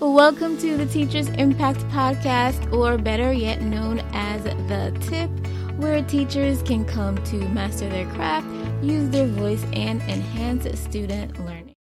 Welcome to the Teachers Impact Podcast, or better yet known as The Tip, where teachers can come to master their craft, use their voice, and enhance student learning.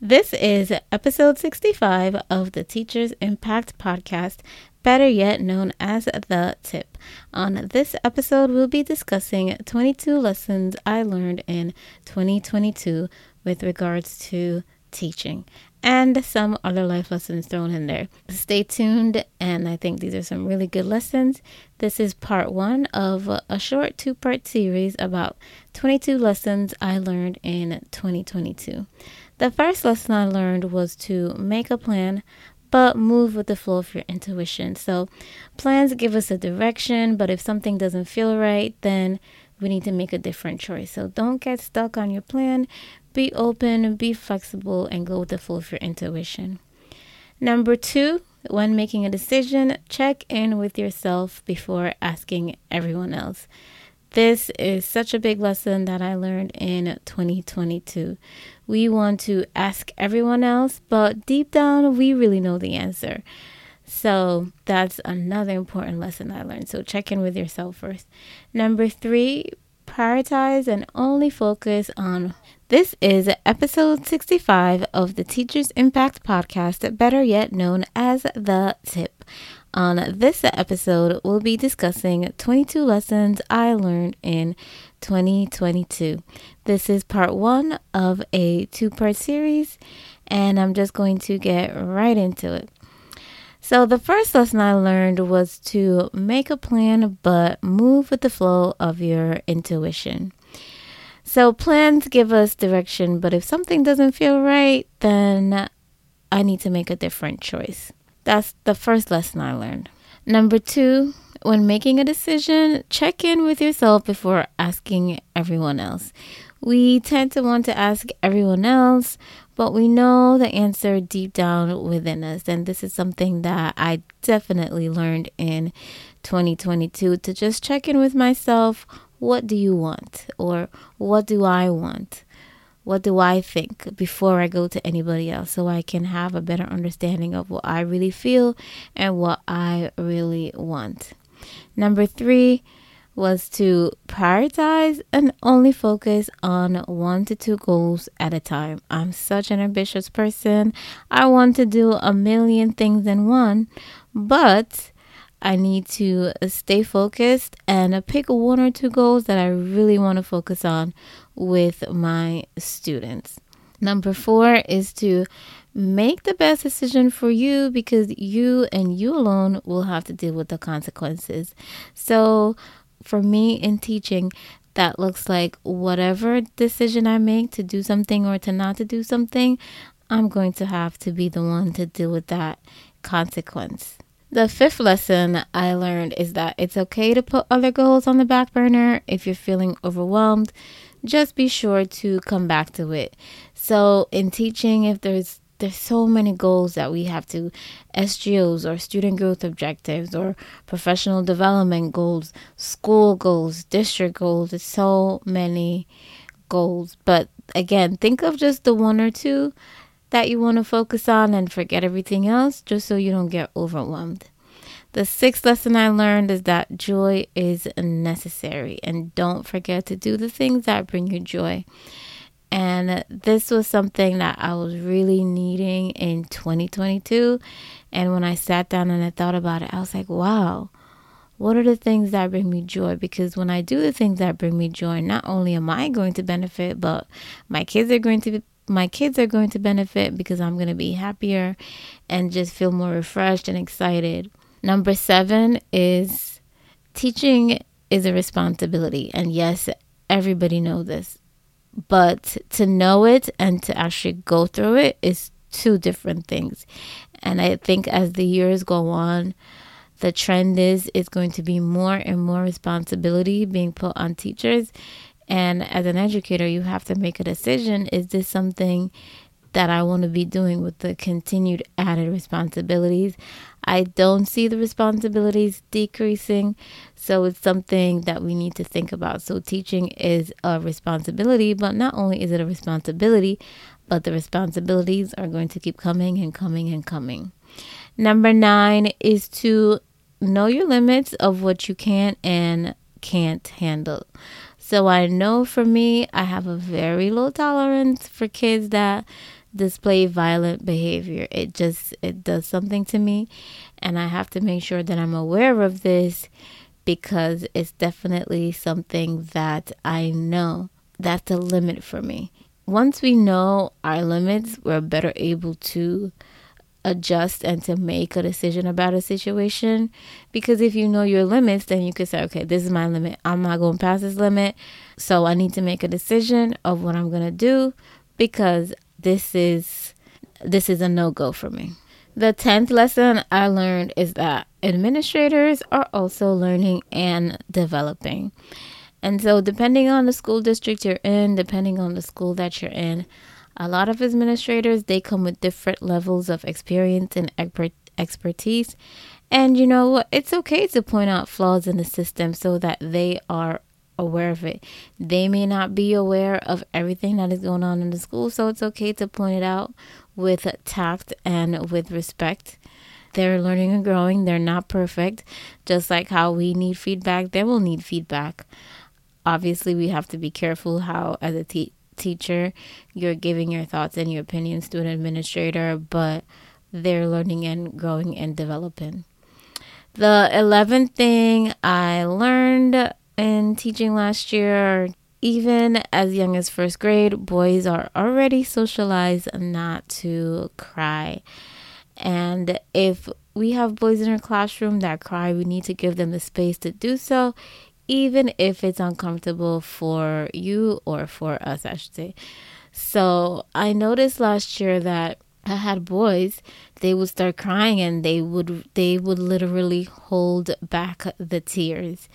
This is episode 65 of the Teachers Impact Podcast, better yet known as The Tip. On this episode, we'll be discussing 22 lessons I learned in 2022 with regards to teaching and some other life lessons thrown in there. Stay tuned, and I think these are some really good lessons. This is part one of a short two part series about 22 lessons I learned in 2022. The first lesson I learned was to make a plan, but move with the flow of your intuition. So, plans give us a direction, but if something doesn't feel right, then we need to make a different choice. So, don't get stuck on your plan be open, be flexible, and go with the flow of your intuition. Number two, when making a decision, check in with yourself before asking everyone else. This is such a big lesson that I learned in 2022. We want to ask everyone else, but deep down, we really know the answer. So that's another important lesson I learned. So check in with yourself first. Number three, prioritize and only focus on this is episode 65 of the Teachers Impact Podcast, better yet known as The Tip. On this episode, we'll be discussing 22 lessons I learned in 2022. This is part one of a two part series, and I'm just going to get right into it. So, the first lesson I learned was to make a plan but move with the flow of your intuition. So plans give us direction, but if something doesn't feel right, then I need to make a different choice. That's the first lesson I learned. Number two, when making a decision, check in with yourself before asking everyone else. We tend to want to ask everyone else, but we know the answer deep down within us. And this is something that I definitely learned in 2022 to just check in with myself what do you want? Or what do I want? What do I think before I go to anybody else so I can have a better understanding of what I really feel and what I really want? Number three was to prioritize and only focus on one to two goals at a time. I'm such an ambitious person. I want to do a million things in one, but I need to stay focused and pick one or two goals that I really want to focus on with my students. Number four is to make the best decision for you because you and you alone will have to deal with the consequences. So, for me in teaching, that looks like whatever decision I make to do something or to not to do something, I'm going to have to be the one to deal with that consequence. The fifth lesson I learned is that it's okay to put other goals on the back burner if you're feeling overwhelmed. Just be sure to come back to it. So, in teaching, if there's there's so many goals that we have to SGOs or student growth objectives or professional development goals, school goals, district goals. There's so many goals. But again, think of just the one or two that you want to focus on and forget everything else just so you don't get overwhelmed. The sixth lesson I learned is that joy is necessary and don't forget to do the things that bring you joy. And this was something that I was really needing in 2022. And when I sat down and I thought about it, I was like, wow, what are the things that bring me joy? Because when I do the things that bring me joy, not only am I going to benefit, but my kids are going to my kids are going to benefit because I'm going to be happier and just feel more refreshed and excited. Number seven is teaching is a responsibility. And yes, everybody knows this. But to know it and to actually go through it is two different things. And I think as the years go on, the trend is it's going to be more and more responsibility being put on teachers and as an educator, you have to make a decision is this something that I want to be doing with the continued added responsibilities? I don't see the responsibilities decreasing, so it's something that we need to think about. So, teaching is a responsibility, but not only is it a responsibility, but the responsibilities are going to keep coming and coming and coming. Number nine is to know your limits of what you can and can't handle. So I know for me, I have a very low tolerance for kids that display violent behavior. It just it does something to me and I have to make sure that I'm aware of this because it's definitely something that I know that's a limit for me. Once we know our limits, we're better able to adjust and to make a decision about a situation. Because if you know your limits, then you can say, okay, this is my limit. I'm not going past this limit. So I need to make a decision of what I'm going to do because this is this is a no-go for me. The 10th lesson I learned is that administrators are also learning and developing. And so, depending on the school district you're in, depending on the school that you're in, a lot of administrators they come with different levels of experience and expertise. And you know, it's okay to point out flaws in the system so that they are aware of it. They may not be aware of everything that is going on in the school, so it's okay to point it out with tact and with respect. They're learning and growing. They're not perfect. Just like how we need feedback, they will need feedback. Obviously, we have to be careful how, as a te- teacher, you're giving your thoughts and your opinions to an administrator, but they're learning and growing and developing. The 11th thing I learned in teaching last year, even as young as first grade, boys are already socialized not to cry. And if we have boys in our classroom that cry, we need to give them the space to do so, even if it's uncomfortable for you or for us, I should say. So I noticed last year that I had boys, they would start crying and they would they would literally hold back the tears.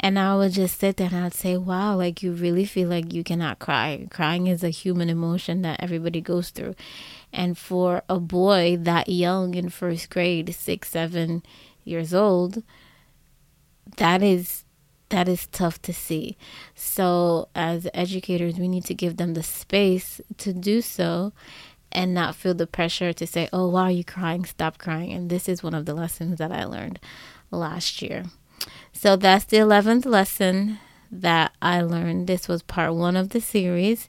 And I would just sit there and I'd say, wow, like you really feel like you cannot cry. Crying is a human emotion that everybody goes through. And for a boy that young in first grade, six, seven years old, that is that is tough to see. So as educators, we need to give them the space to do so and not feel the pressure to say, "Oh, why are you crying? Stop crying." And this is one of the lessons that I learned last year. So that's the 11th lesson that I learned. This was part one of the series.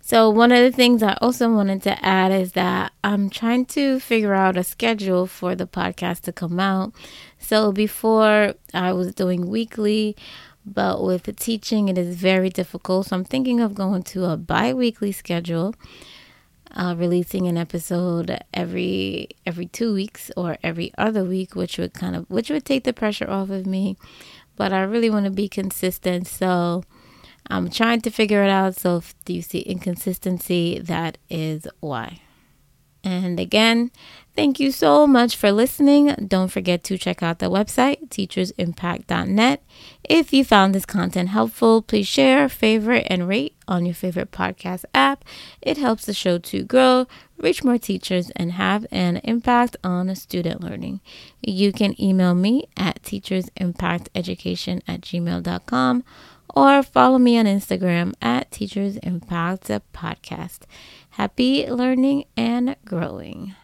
So, one of the things I also wanted to add is that I'm trying to figure out a schedule for the podcast to come out. So, before I was doing weekly, but with the teaching, it is very difficult. So, I'm thinking of going to a bi weekly schedule uh, releasing an episode every every two weeks or every other week, which would kind of which would take the pressure off of me. But I really want to be consistent, so I'm trying to figure it out. So if you see inconsistency, that is why. And again, thank you so much for listening. Don't forget to check out the website, teachersimpact.net. If you found this content helpful, please share, favorite, and rate on your favorite podcast app. It helps the show to grow, reach more teachers, and have an impact on student learning. You can email me at teachersimpacteducation at gmail.com or follow me on Instagram at Teachers Impact Podcast. Happy learning and growing.